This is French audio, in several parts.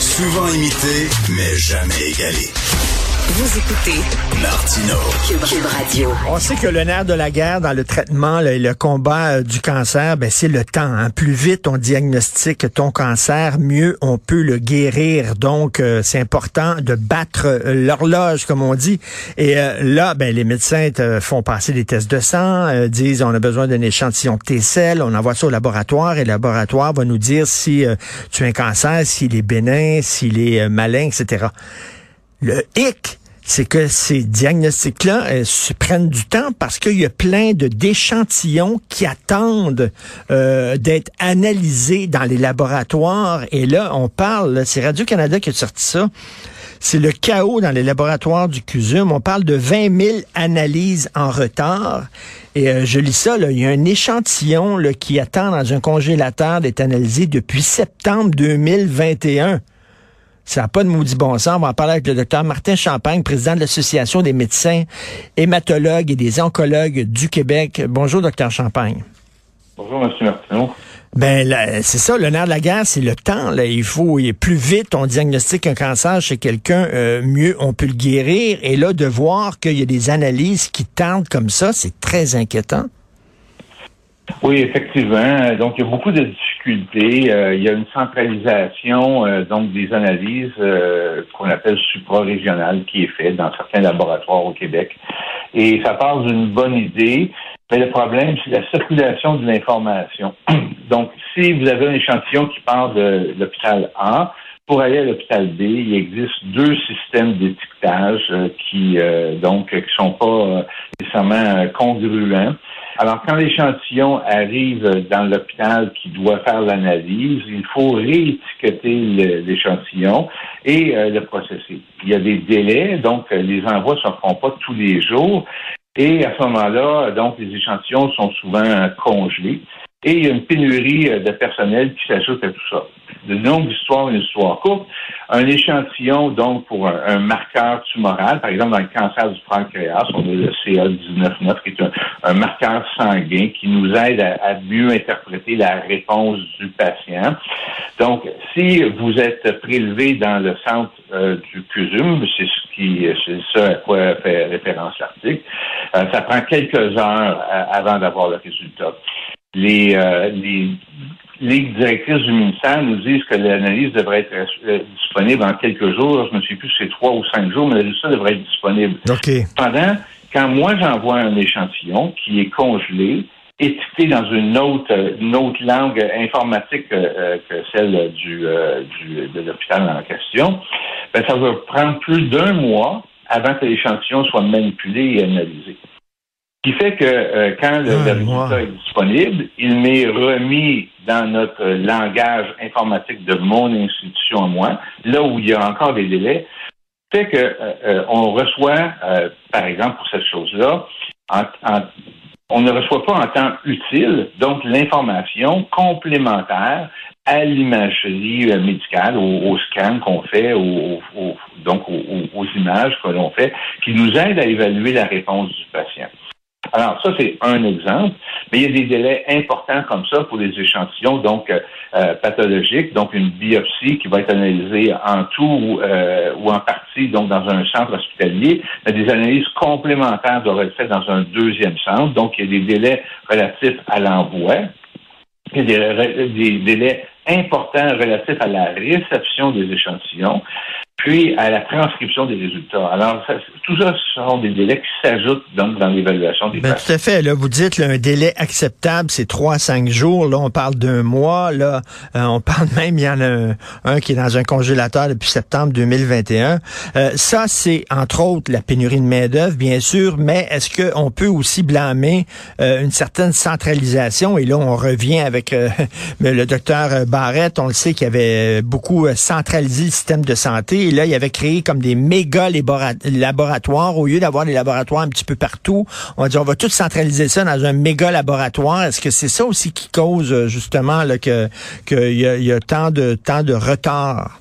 Souvent imité, mais jamais égalé. Vous écoutez Martino. Cube, Radio. On sait que le nerf de la guerre dans le traitement et le, combat euh, du cancer, ben, c'est le temps. Hein. Plus vite on diagnostique ton cancer, mieux on peut le guérir. Donc, euh, c'est important de battre euh, l'horloge, comme on dit. Et là, ben, les médecins font passer des tests de sang, disent on a besoin d'un échantillon de tes selles, on envoie ça au laboratoire et le laboratoire va nous dire si tu as un cancer, s'il est bénin, s'il est malin, etc. Le hic, c'est que ces diagnostics-là euh, se prennent du temps parce qu'il y a plein de d'échantillons qui attendent euh, d'être analysés dans les laboratoires. Et là, on parle, c'est Radio-Canada qui a sorti ça, c'est le chaos dans les laboratoires du CUSUM. On parle de 20 000 analyses en retard. Et euh, je lis ça, là, il y a un échantillon là, qui attend dans un congélateur d'être analysé depuis septembre 2021. Ça n'a pas de maudit bon sens. On va en parler avec le docteur Martin Champagne, président de l'Association des médecins hématologues et des oncologues du Québec. Bonjour, docteur Champagne. Bonjour, M. Martineau. Ben, c'est ça, le nerf de la guerre, c'est le temps. Là. Il faut, plus vite on diagnostique un cancer chez quelqu'un, euh, mieux on peut le guérir. Et là, de voir qu'il y a des analyses qui tentent comme ça, c'est très inquiétant. Oui, effectivement. Donc, il y a beaucoup de difficultés. Euh, il y a une centralisation euh, donc des analyses euh, qu'on appelle supra-régionales qui est faite dans certains laboratoires au Québec. Et ça part d'une bonne idée, mais le problème, c'est la circulation de l'information. donc, si vous avez un échantillon qui part de l'hôpital A, pour aller à l'hôpital B, il existe deux systèmes d'étiquetage qui donc qui sont pas nécessairement congruents. Alors, quand l'échantillon arrive dans l'hôpital qui doit faire l'analyse, il faut réétiqueter l'échantillon et euh, le processer. Il y a des délais, donc euh, les envois ne se font pas tous les jours. Et à ce moment-là, donc, les échantillons sont souvent congelés. Et il y a une pénurie euh, de personnel qui s'ajoute à tout ça. De longue histoire, une histoire courte. Un échantillon, donc, pour un, marqueur tumoral, par exemple, dans le cancer du pancréas, on a le CA199, qui est un, marqueur sanguin qui nous aide à, mieux interpréter la réponse du patient. Donc, si vous êtes prélevé dans le centre euh, du CUSUM, c'est ce qui, c'est à quoi fait référence l'article, euh, ça prend quelques heures avant d'avoir le résultat les, euh, les directrices du ministère nous disent que l'analyse devrait être euh, disponible en quelques jours. Je ne sais plus si c'est trois ou cinq jours, mais ça devrait être disponible. Pendant, quand moi j'envoie un échantillon qui est congelé, étiqueté dans une autre, une autre langue informatique euh, que celle du, du de l'hôpital en question, ben, ça va prendre plus d'un mois avant que l'échantillon soit manipulé et analysé qui fait que euh, quand le, résultat est disponible, il m'est remis dans notre langage informatique de mon institution à moi, là où il y a encore des délais, fait que euh, euh, on reçoit, par exemple, pour cette chose-là, on ne reçoit pas en temps utile, donc l'information complémentaire à l'imagerie médicale, au, scan qu'on fait, au, donc aux images que l'on fait, qui nous aide à évaluer la réponse du. Alors, ça, c'est un exemple. Mais il y a des délais importants comme ça pour les échantillons, donc euh, euh, pathologiques, donc une biopsie qui va être analysée en tout euh, ou en partie, donc dans un centre hospitalier. des analyses complémentaires doivent être faites dans un deuxième centre. Donc, il y a des délais relatifs à l'envoi. Il y a des délais importants relatifs à la réception des échantillons puis à la transcription des résultats. Alors, tout ça, ce sont des délais qui s'ajoutent donc dans l'évaluation des ben, Tout à fait. Là, vous dites là, un délai acceptable, c'est trois à cinq jours. Là, on parle d'un mois. Là, euh, on parle même, il y en a un, qui est dans un congélateur depuis septembre 2021. Euh, ça, c'est entre autres la pénurie de main d'œuvre, bien sûr. Mais est-ce qu'on peut aussi blâmer euh, une certaine centralisation? Et là, on revient avec le docteur Barrett. On le sait qu'il avait beaucoup centralisé le système de santé là, il avait créé comme des méga laboratoires. Au lieu d'avoir des laboratoires un petit peu partout, on va dire, on va tout centraliser ça dans un méga laboratoire. Est-ce que c'est ça aussi qui cause, euh, justement, que qu'il y, a, tant de, tant de retard?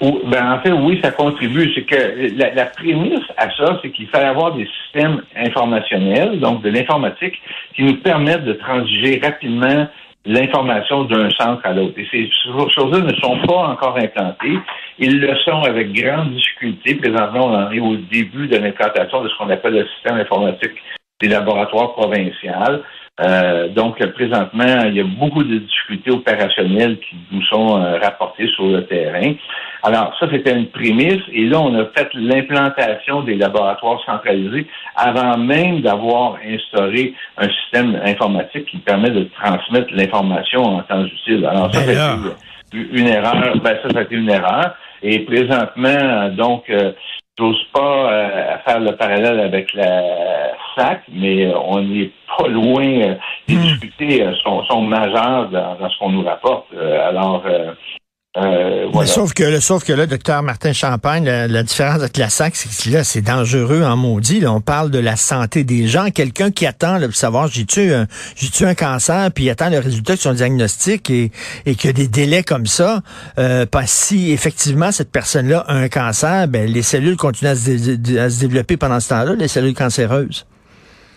Ben, en fait, oui, ça contribue. C'est que la, prémisse à ça, c'est qu'il fallait avoir des systèmes informationnels, donc de l'informatique, qui nous permettent de transiger rapidement l'information d'un centre à l'autre. Et ces choses-là ne sont pas encore implantées. Ils le sont avec grande difficulté. Présentement, on en est au début de l'implantation de ce qu'on appelle le système informatique des laboratoires provinciaux. Euh, donc, présentement, il y a beaucoup de difficultés opérationnelles qui nous sont euh, rapportées sur le terrain. Alors, ça, c'était une prémisse. Et là, on a fait l'implantation des laboratoires centralisés avant même d'avoir instauré un système informatique qui permet de transmettre l'information en temps utile. Alors, ça, ben c'est une erreur. Ben, ça, ça a été une erreur. Et présentement, donc, euh, j'ose pas faire le parallèle avec la SAC, mais on n'est pas loin. Euh, les hmm. difficultés euh, sont, sont majeures dans, ce qu'on nous rapporte. Euh, alors, voilà. sauf que le sauf que là, docteur Martin Champagne, la, différence avec la SAC, c'est que là, c'est dangereux en maudit. Là, on parle de la santé des gens. Quelqu'un qui attend de savoir j'ai-tu un, j'ai-tu un cancer, puis il attend le résultat de son diagnostic et, et qu'il y a des délais comme ça. Euh, si effectivement cette personne-là a un cancer, ben les cellules continuent à se, à se développer pendant ce temps-là, les cellules cancéreuses.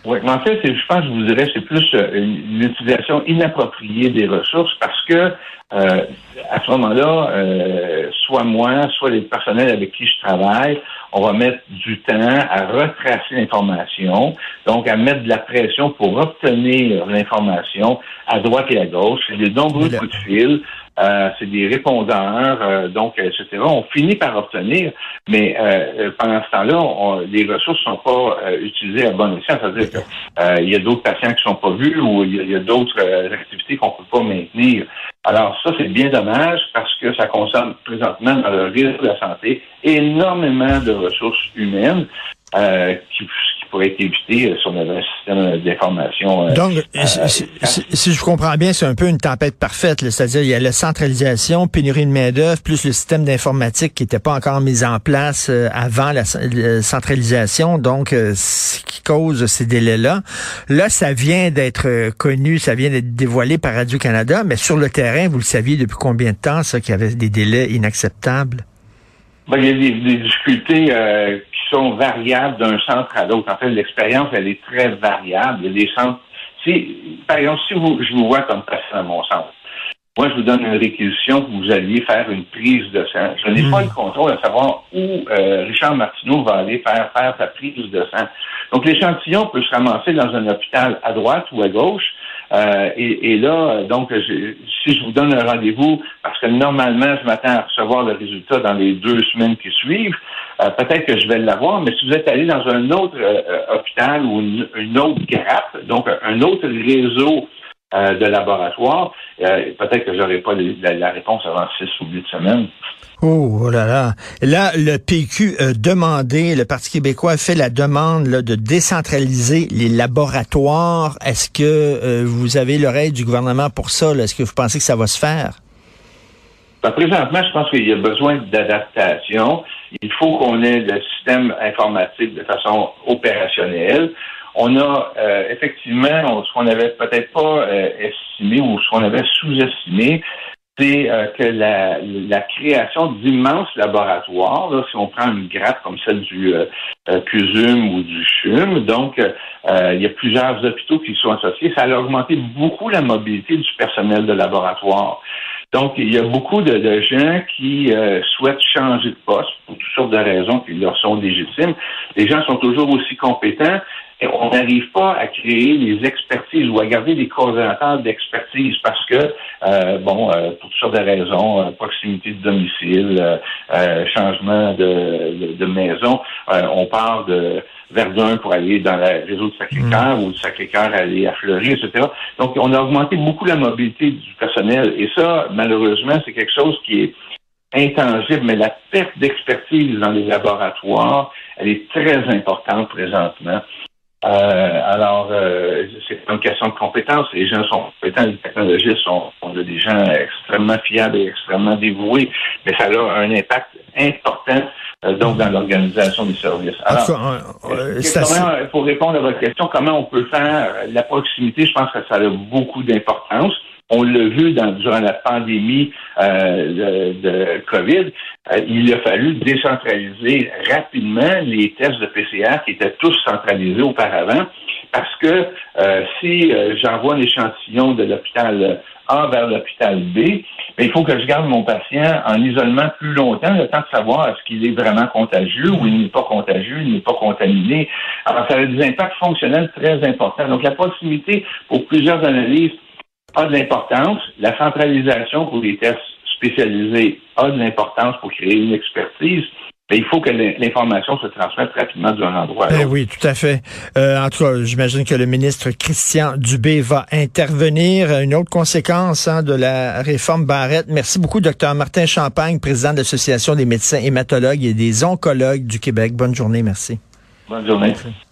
Oui, mais en fait, je pense que je vous dirais c'est plus euh, une utilisation inappropriée des ressources parce que euh, à ce moment-là, euh, soit moi, soit les personnels avec qui je travaille, on va mettre du temps à retracer l'information, donc à mettre de la pression pour obtenir l'information à droite et à gauche. C'est des nombreux coups de fil. Euh, c'est des répondeurs, euh, donc, etc. On finit par obtenir, mais euh, pendant ce temps-là, les ressources ne sont pas utilisées à bon escient. C'est-à-dire qu'il y a d'autres patients qui ne sont pas vus ou il y a, d'autres activités qu'on ne peut pas maintenir. Alors ça, c'est bien dommage parce que ça concerne présentement dans le risque de la santé énormément de ressources humaines qui, pourrait être évité si on avait un système d'information. Euh, Donc, euh, si, je comprends bien, c'est un peu une tempête parfaite. C'est-à-dire, il y a la centralisation, pénurie de main-d'œuvre, plus le système d'informatique qui n'était pas encore mis en place euh, avant la, centralisation. Donc, ce qui cause ces délais-là. Là, ça vient d'être connu, ça vient d'être dévoilé par Radio-Canada, mais sur le terrain, vous le saviez depuis combien de temps, ça, qu'il y avait des délais inacceptables? Ben, il y a des, difficultés sont variables d'un centre à l'autre. En fait, l'expérience, elle est très variable. Il y a des centres. Si, par exemple, si vous, je vous vois comme patient à mon centre, moi, je vous donne une réquisition que vous alliez faire une prise de sang. Je n'ai pas hmm. le contrôle à savoir où euh, Richard Martineau va aller faire faire sa prise de sang. Donc, l'échantillon peut se ramasser dans un hôpital à droite ou à gauche. Euh, et, là, donc, si je vous donne un rendez-vous, parce que normalement, je m'attends à recevoir le résultat dans les deux semaines qui suivent, euh, peut-être que je vais l'avoir, mais si vous êtes allé dans un autre euh, hôpital ou une, autre grappe, donc un autre réseau de laboratoire, peut-être que j'aurai pas la, réponse avant six ou huit semaines. Oh, oh, là là. Là, le PQ a demandé, le Parti québécois a fait la demande de décentraliser les laboratoires. Est-ce que vous avez l'oreille du gouvernement pour ça? Est-ce que vous pensez que ça va se faire? Ben, présentement, je pense qu'il y a besoin d'adaptation. Il faut qu'on ait le système informatique de façon opérationnelle. On a euh, effectivement ce qu'on n'avait peut-être pas euh, estimé ou ce qu'on avait sous-estimé, c'est euh, que la, la création d'immenses laboratoires, là, si on prend une grappe comme celle du CUSUM ou du CHUM, donc il y a plusieurs hôpitaux qui sont associés, ça a augmenté beaucoup la mobilité du personnel de laboratoire. Donc, il y a beaucoup de, gens qui euh, souhaitent changer de poste pour toutes sortes de raisons qui leur sont légitimes. Les gens sont toujours aussi compétents on n'arrive pas à créer les expertises ou à garder des coordonnateurs d'expertise parce que, euh, bon, euh, pour toutes sortes de raisons, proximité de domicile, changement de, de maison, on parle de Verdun pour aller dans le réseau de Sacré-Cœur mm. ou de Sacré-Cœur aller à Fleury, etc. Donc, on a augmenté beaucoup la mobilité du personnel. Et ça, malheureusement, c'est quelque chose qui est intangible, mais la perte d'expertise dans les laboratoires, elle est très importante présentement. Euh, alors, euh, c'est une question de compétence. Les gens sont compétents, les technologistes sont, sont des gens extrêmement fiables et extrêmement dévoués, mais ça a un impact important euh, donc dans l'organisation des services. Alors, euh, pour répondre à votre question, comment on peut faire la proximité, je pense que ça a beaucoup d'importance. On l'a vu dans, durant la pandémie de, de, COVID, il a fallu décentraliser rapidement les tests de PCR qui étaient tous centralisés auparavant. Parce que euh, si euh, j'envoie un échantillon de l'hôpital A vers l'hôpital B, ben, il faut que je garde mon patient en isolement plus longtemps, le temps de savoir est-ce qu'il est vraiment contagieux ou il n'est pas contagieux, il n'est pas contaminé. Alors, ça a des impacts fonctionnels très importants. Donc, la proximité pour plusieurs analyses a de l'importance. La centralisation pour les tests spécialisés a de l'importance pour créer une expertise. Mais il faut que l'information se transmette rapidement d'un endroit à ben l'autre. oui, tout à fait. Euh, en tout cas, j'imagine que le ministre Christian Dubé va intervenir. Une autre conséquence hein, de la réforme Barrette. Merci beaucoup, docteur Martin Champagne, président de l'Association des médecins hématologues et des oncologues du Québec. Bonne journée, merci. Bonne journée. Merci.